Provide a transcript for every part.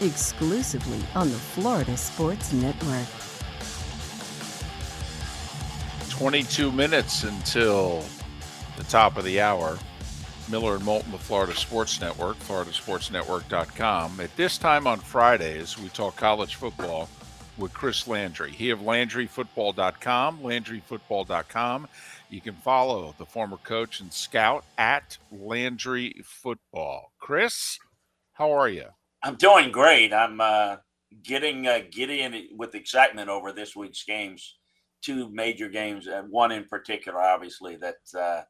exclusively on the Florida Sports Network. 22 minutes until the top of the hour. Miller and Moulton, the Florida Sports Network, floridasportsnetwork.com. At this time on Fridays, we talk college football with Chris Landry. He of LandryFootball.com, LandryFootball.com. You can follow the former coach and scout at Landry Football. Chris, how are you? I'm doing great. I'm uh, getting uh, getting with excitement over this week's games. Two major games, and one in particular, obviously, that uh,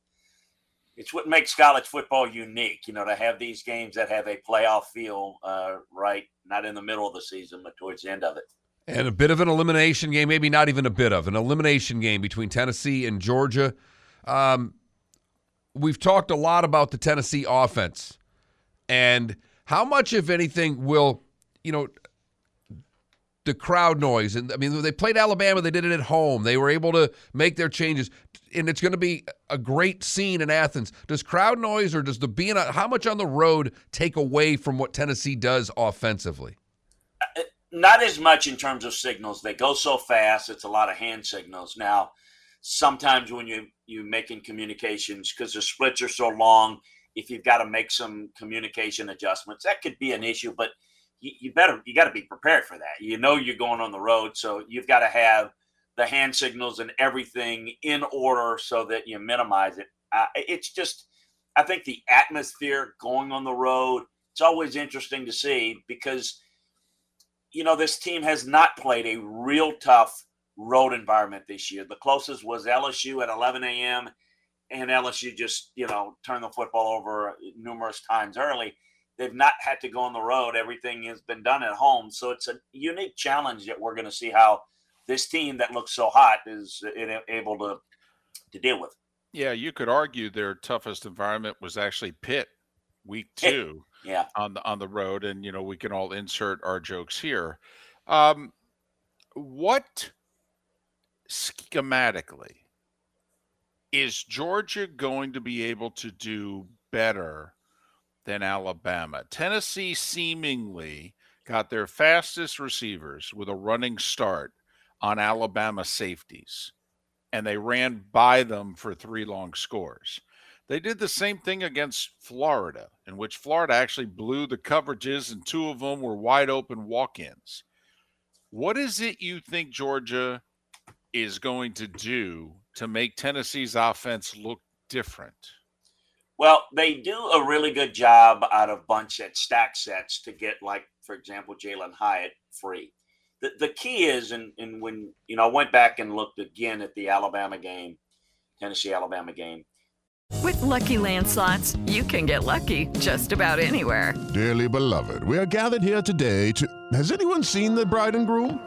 it's what makes college football unique, you know, to have these games that have a playoff feel, uh, right? Not in the middle of the season, but towards the end of it. And a bit of an elimination game, maybe not even a bit of an elimination game between Tennessee and Georgia. Um, we've talked a lot about the Tennessee offense and how much, if anything, will, you know, the crowd noise. And I mean, they played Alabama, they did it at home. They were able to make their changes. And it's going to be a great scene in Athens. Does crowd noise or does the being, how much on the road take away from what Tennessee does offensively? Uh, not as much in terms of signals. They go so fast, it's a lot of hand signals. Now, sometimes when you, you're making communications, because the splits are so long, if you've got to make some communication adjustments, that could be an issue. But you, you better you got to be prepared for that. You know you're going on the road, so you've got to have the hand signals and everything in order so that you minimize it. Uh, it's just, I think the atmosphere going on the road. It's always interesting to see because, you know, this team has not played a real tough road environment this year. The closest was LSU at 11 a.m. and LSU just, you know, turned the football over numerous times early. They've not had to go on the road. Everything has been done at home. So it's a unique challenge that we're going to see how this team that looks so hot is able to to deal with. Yeah, you could argue their toughest environment was actually Pitt, week two. yeah, on the on the road, and you know we can all insert our jokes here. Um, what schematically is Georgia going to be able to do better than Alabama? Tennessee seemingly got their fastest receivers with a running start on Alabama safeties, and they ran by them for three long scores. They did the same thing against Florida, in which Florida actually blew the coverages, and two of them were wide open walk ins. What is it you think Georgia is going to do to make Tennessee's offense look different? Well, they do a really good job out of bunch at stack sets to get, like, for example, Jalin Hyatt free the, the key is, and, and when, you know, I went back and looked again at the Alabama game, Tennessee Alabama game. With lucky landslots, you can get lucky just about anywhere. Dearly beloved, we are gathered here today to. Has anyone seen the bride and groom?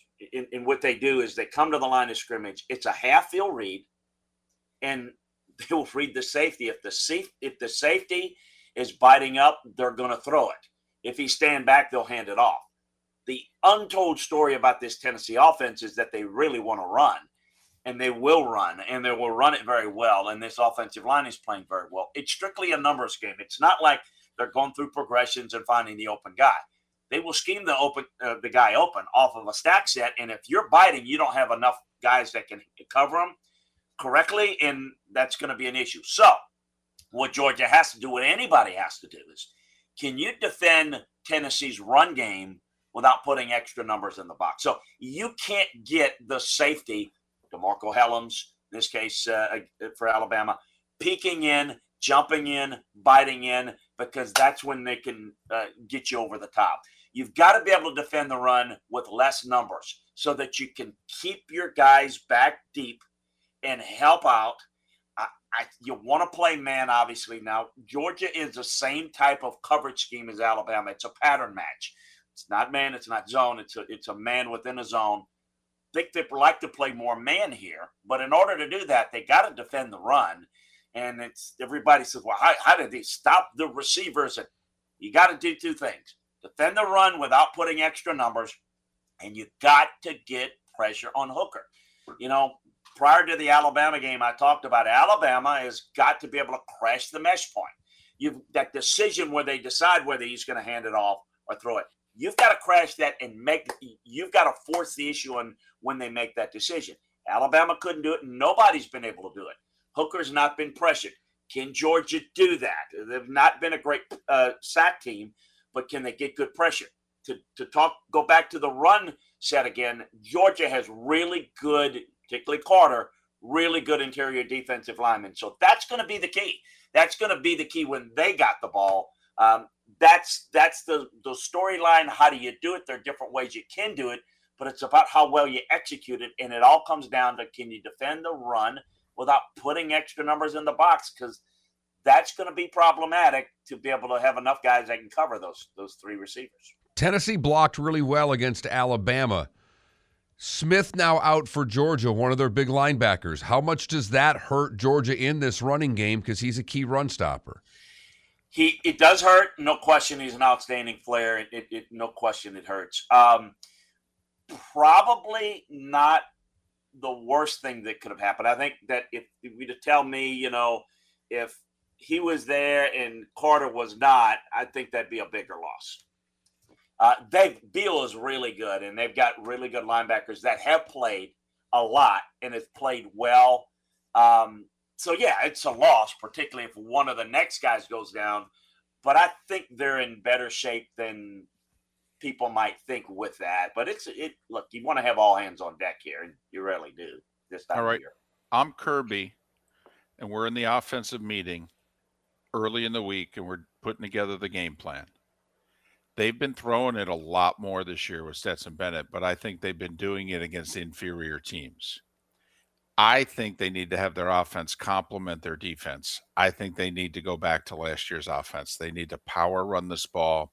And what they do is they come to the line of scrimmage. It's a half field read, and they will read the safety. If the safe, if the safety is biting up, they're going to throw it. If he stand back, they'll hand it off. The untold story about this Tennessee offense is that they really want to run, and they will run, and they will run it very well. And this offensive line is playing very well. It's strictly a numbers game. It's not like they're going through progressions and finding the open guy. They will scheme the open uh, the guy open off of a stack set, and if you're biting, you don't have enough guys that can cover him correctly, and that's going to be an issue. So, what Georgia has to do, what anybody has to do, is can you defend Tennessee's run game without putting extra numbers in the box? So you can't get the safety, DeMarcco Hellams, in this case uh, uh, for Alabama, peeking in, jumping in, biting in, because that's when they can uh, get you over the top. You've got to be able to defend the run with less numbers so that you can keep your guys back deep and help out. I, I, you want to play man, obviously. Now, Georgia is the same type of coverage scheme as Alabama. It's a pattern match. It's not man, it's not zone. It's a, it's a man within a zone. Think they like to play more man here, but in order to do that, they got to defend the run. And it's everybody says, well, how, how did they stop the receivers? And you got to do two things defend the run without putting extra numbers, and you got to get pressure on Hooker. You know, prior to the Alabama game, I talked about Alabama has got to be able to crash the mesh point. You've that decision where they decide whether he's going to hand it off or throw it. You've got to crash that and make. You've got to force the issue on when they make that decision. Alabama couldn't do it, and nobody's been able to do it. Hooker's not been pressured. Can Georgia do that? They've not been a great uh, sack team, but can they get good pressure? To, to talk, go back to the run set again. Georgia has really good, particularly Carter, really good interior defensive linemen. So that's going to be the key. That's going to be the key when they got the ball. Um, that's that's the the storyline. How do you do it? There are different ways you can do it, but it's about how well you execute it, and it all comes down to can you defend the run without putting extra numbers in the box because that's going to be problematic to be able to have enough guys that can cover those those three receivers. Tennessee blocked really well against Alabama. Smith now out for Georgia, one of their big linebackers. How much does that hurt Georgia in this running game because he's a key run stopper? He it does hurt, no question. He's an outstanding player. It, it, it no question it hurts. Um, probably not the worst thing that could have happened. I think that if, if you to tell me, you know, if he was there and Carter was not, I think that'd be a bigger loss. Uh, Dave Beal is really good, and they've got really good linebackers that have played a lot and have played well. Um, so yeah, it's a loss, particularly if one of the next guys goes down. But I think they're in better shape than people might think with that. But it's it. Look, you want to have all hands on deck here, and you really do this time All right. of year. I'm Kirby, and we're in the offensive meeting early in the week, and we're putting together the game plan. They've been throwing it a lot more this year with Stetson Bennett, but I think they've been doing it against inferior teams. I think they need to have their offense complement their defense. I think they need to go back to last year's offense. They need to power run this ball.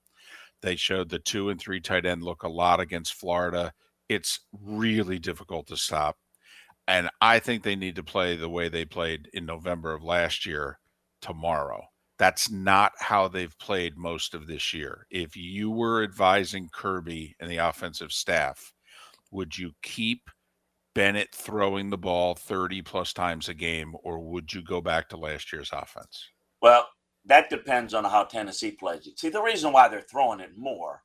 They showed the two and three tight end look a lot against Florida. It's really difficult to stop. And I think they need to play the way they played in November of last year tomorrow. That's not how they've played most of this year. If you were advising Kirby and the offensive staff, would you keep Bennett throwing the ball 30 plus times a game, or would you go back to last year's offense? Well, that depends on how Tennessee plays it. See, the reason why they're throwing it more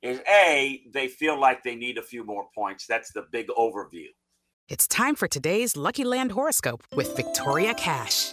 is A, they feel like they need a few more points. That's the big overview. It's time for today's Lucky Land horoscope with Victoria Cash.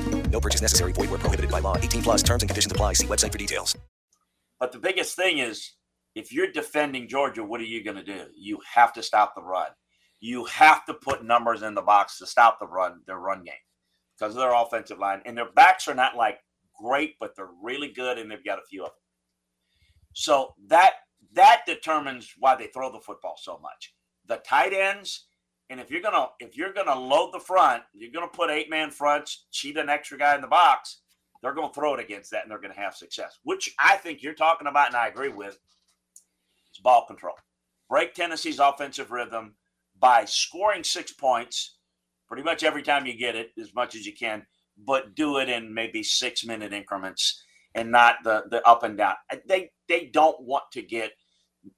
No purchase necessary. Void where prohibited by law. 18 plus terms and conditions apply. See website for details. But the biggest thing is if you're defending Georgia, what are you going to do? You have to stop the run. You have to put numbers in the box to stop the run, their run game, because of their offensive line. And their backs are not like great, but they're really good, and they've got a few of them. So that that determines why they throw the football so much. The tight ends, and if you're gonna if you're gonna load the front, you're gonna put eight man fronts, cheat an extra guy in the box. They're gonna throw it against that, and they're gonna have success. Which I think you're talking about, and I agree with. It's ball control. Break Tennessee's offensive rhythm by scoring six points pretty much every time you get it, as much as you can, but do it in maybe six minute increments and not the the up and down. They they don't want to get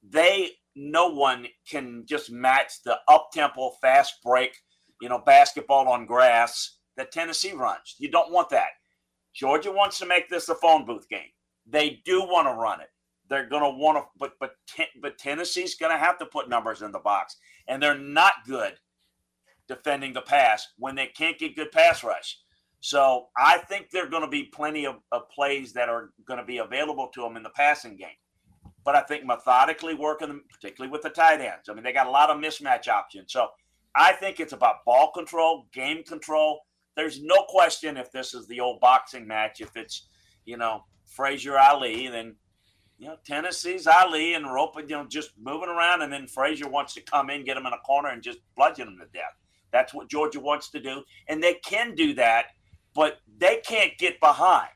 they no one can just match the up tempo fast break, you know, basketball on grass that Tennessee runs. You don't want that. Georgia wants to make this a phone booth game. They do want to run it. They're going to want to, but but but Tennessee's going to have to put numbers in the box, and they're not good defending the pass when they can't get good pass rush. So I think there are going to be plenty of, of plays that are going to be available to them in the passing game. But I think methodically working them, particularly with the tight ends. I mean, they got a lot of mismatch options. So I think it's about ball control, game control. There's no question if this is the old boxing match, if it's, you know, Frazier Ali, then you know, Tennessee's Ali and Rope, you know, just moving around, and then Frazier wants to come in, get him in a corner, and just bludgeon him to death. That's what Georgia wants to do, and they can do that, but they can't get behind.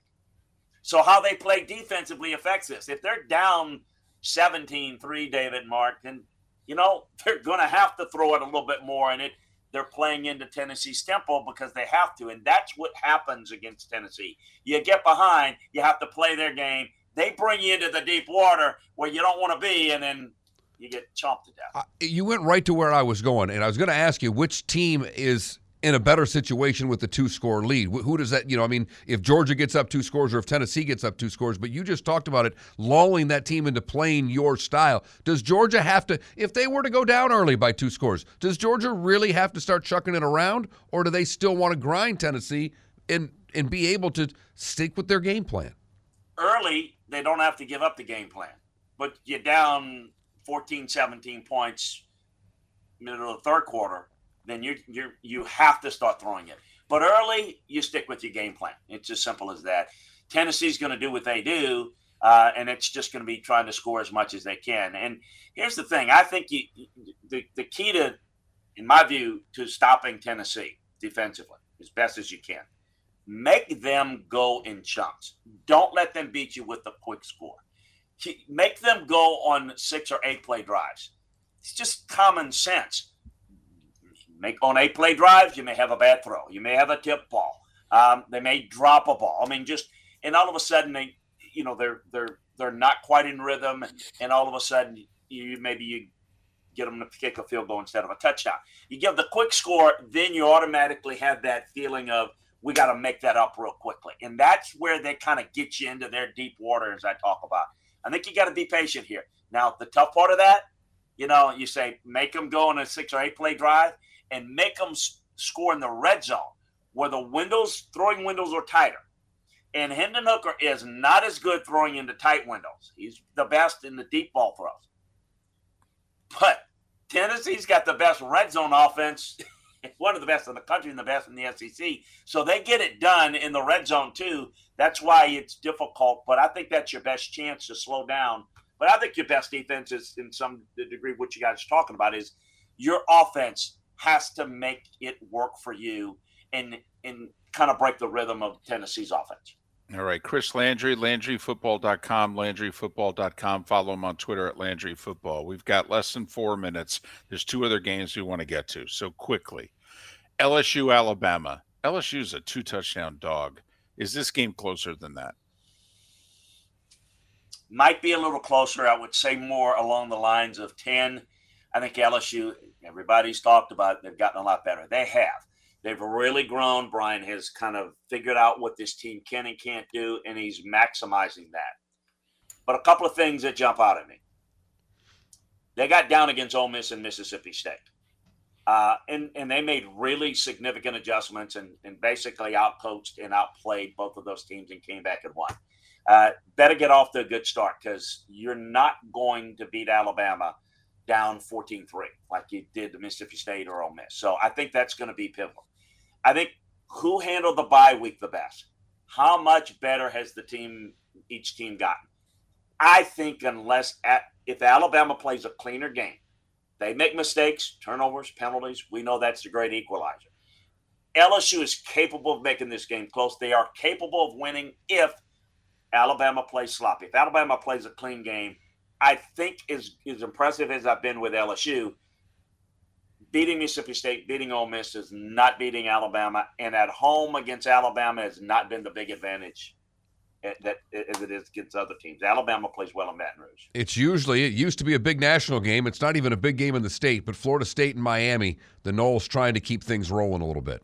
So how they play defensively affects this. If they're down 17-3, David Mark, then you know they're going to have to throw it a little bit more, and it they're playing into Tennessee's tempo because they have to, and that's what happens against Tennessee. You get behind, you have to play their game. They bring you into the deep water where you don't want to be, and then you get chomped to death. Uh, you went right to where I was going, and I was going to ask you which team is in a better situation with the two score lead. Who does that, you know, I mean, if Georgia gets up two scores or if Tennessee gets up two scores, but you just talked about it, lulling that team into playing your style. Does Georgia have to, if they were to go down early by two scores, does Georgia really have to start chucking it around, or do they still want to grind Tennessee and, and be able to stick with their game plan? Early, they don't have to give up the game plan, but you're down 14, 17 points middle of the third quarter then you you you have to start throwing it. But early, you stick with your game plan. It's as simple as that. Tennessee's going to do what they do, uh, and it's just going to be trying to score as much as they can. And here's the thing: I think you, the the key to, in my view, to stopping Tennessee defensively as best as you can, make them go in chunks. Don't let them beat you with a quick score. Make them go on six or eight play drives. It's just common sense make on eight play drives, you may have a bad throw. You may have a tip ball. Um, they may drop a ball. I mean, just and all of a sudden they, you know, they're they're they're not quite in rhythm, and all of a sudden you maybe you get them to kick a field goal instead of a touchdown. You give the quick score, then you automatically have that feeling of we got to make that up real quickly, and that's where they kind of get you into their deep water as I talk about. I think you got to be patient here. Now, the tough part of that, you know, you say make them go on a six or eight play drive and make them score in the red zone where the windows, throwing windows are tighter. And Hendon Hooker is not as good throwing into tight windows. He's the best in the deep ball throws. But Tennessee's got the best red zone offense, one of the best in the country and the best in the SEC. So they get it done in the red zone too. That's why it's difficult. But I think that's your best chance to slow down. But I think your best defense is, in some degree, what you guys are talking about is your offense has to make it work for you and and kind of break the rhythm of Tennessee's offense. All right, Chris Landry, LandryFootball.com, LandryFootball.com. Follow him on Twitter at LandryFootball. We've got less than four minutes. There's two other games we want to get to. So quickly, LSU, Alabama. LSU is a two touchdown dog. Is this game closer than that? Might be a little closer. I would say more along the lines of 10. I think LSU, everybody's talked about, they've gotten a lot better. They have. They've really grown. Brian has kind of figured out what this team can and can't do, and he's maximizing that. But a couple of things that jump out at me. They got down against Ole Miss and Mississippi State. Uh, and, and they made really significant adjustments and, and basically outcoached and outplayed both of those teams and came back and won. Uh, better get off to a good start because you're not going to beat Alabama down 14 3 like you did to Mississippi State or Ole Miss. So I think that's going to be pivotal. I think who handled the bye week the best? How much better has the team, each team gotten? I think unless at, if Alabama plays a cleaner game, they make mistakes, turnovers, penalties. We know that's the great equalizer. LSU is capable of making this game close. They are capable of winning if Alabama plays sloppy. If Alabama plays a clean game, I think as, as impressive as I've been with LSU, beating Mississippi State, beating Ole Miss is not beating Alabama, and at home against Alabama has not been the big advantage eh, that as it is against other teams. Alabama plays well in Baton Rouge. It's usually it used to be a big national game. It's not even a big game in the state, but Florida State and Miami, the Noles trying to keep things rolling a little bit.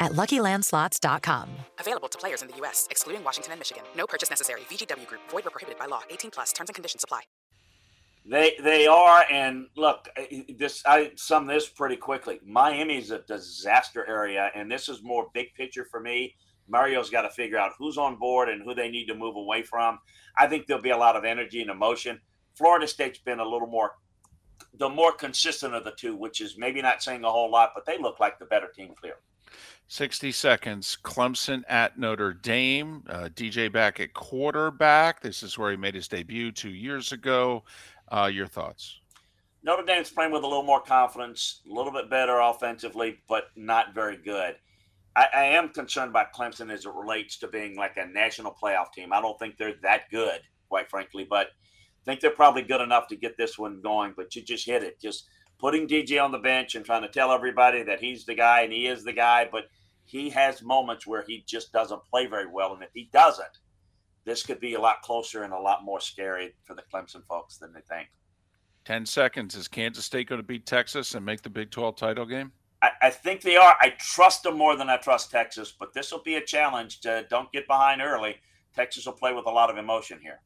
at LuckyLandSlots.com. Available to players in the U.S., excluding Washington and Michigan. No purchase necessary. VGW Group. Void where prohibited by law. 18 plus. Terms and conditions apply. They they are, and look, this I sum this pretty quickly. Miami is a disaster area, and this is more big picture for me. Mario's got to figure out who's on board and who they need to move away from. I think there'll be a lot of energy and emotion. Florida State's been a little more, the more consistent of the two, which is maybe not saying a whole lot, but they look like the better team clear. 60 seconds. Clemson at Notre Dame. Uh, DJ back at quarterback. This is where he made his debut two years ago. Uh, your thoughts? Notre Dame's playing with a little more confidence, a little bit better offensively, but not very good. I, I, am concerned about Clemson as it relates to being like a national playoff team. I don't think they're that good, quite frankly, but I think they're probably good enough to get this one going. But you just hit it. Just putting DJ on the bench and trying to tell everybody that he's the guy and he is the guy, but he has moments where he just doesn't play very well. And if he doesn't, this could be a lot closer and a lot more scary for the Clemson folks than they think. 10 seconds. Is Kansas State going to beat Texas and make the Big 12 title game? I, I think they are. I trust them more than I trust Texas, but this will be a challenge to don't get behind early. Texas will play with a lot of emotion here.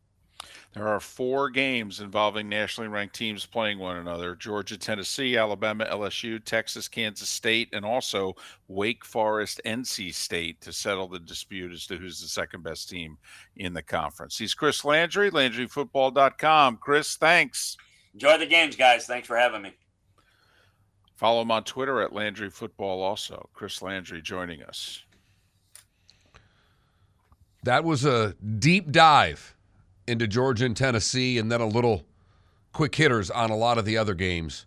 There are four games involving nationally ranked teams playing one another Georgia, Tennessee, Alabama, LSU, Texas, Kansas State, and also Wake Forest, NC State to settle the dispute as to who's the second best team in the conference. He's Chris Landry, LandryFootball.com. Chris, thanks. Enjoy the games, guys. Thanks for having me. Follow him on Twitter at Landry Football also. Chris Landry joining us. That was a deep dive into Georgia and Tennessee, and then a little quick hitters on a lot of the other games.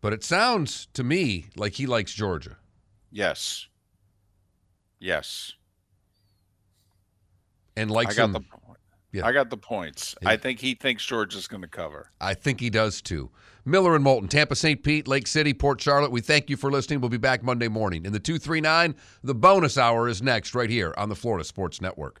But it sounds to me like he likes Georgia. Yes. Yes. And likes I got him, the yeah. I got the points. Yeah. I think he thinks Georgia's going to cover. I think he does too. Miller and Moulton, Tampa, St. Pete, Lake City, Port Charlotte. We thank you for listening. We'll be back Monday morning. In the 239, the bonus hour is next right here on the Florida Sports Network.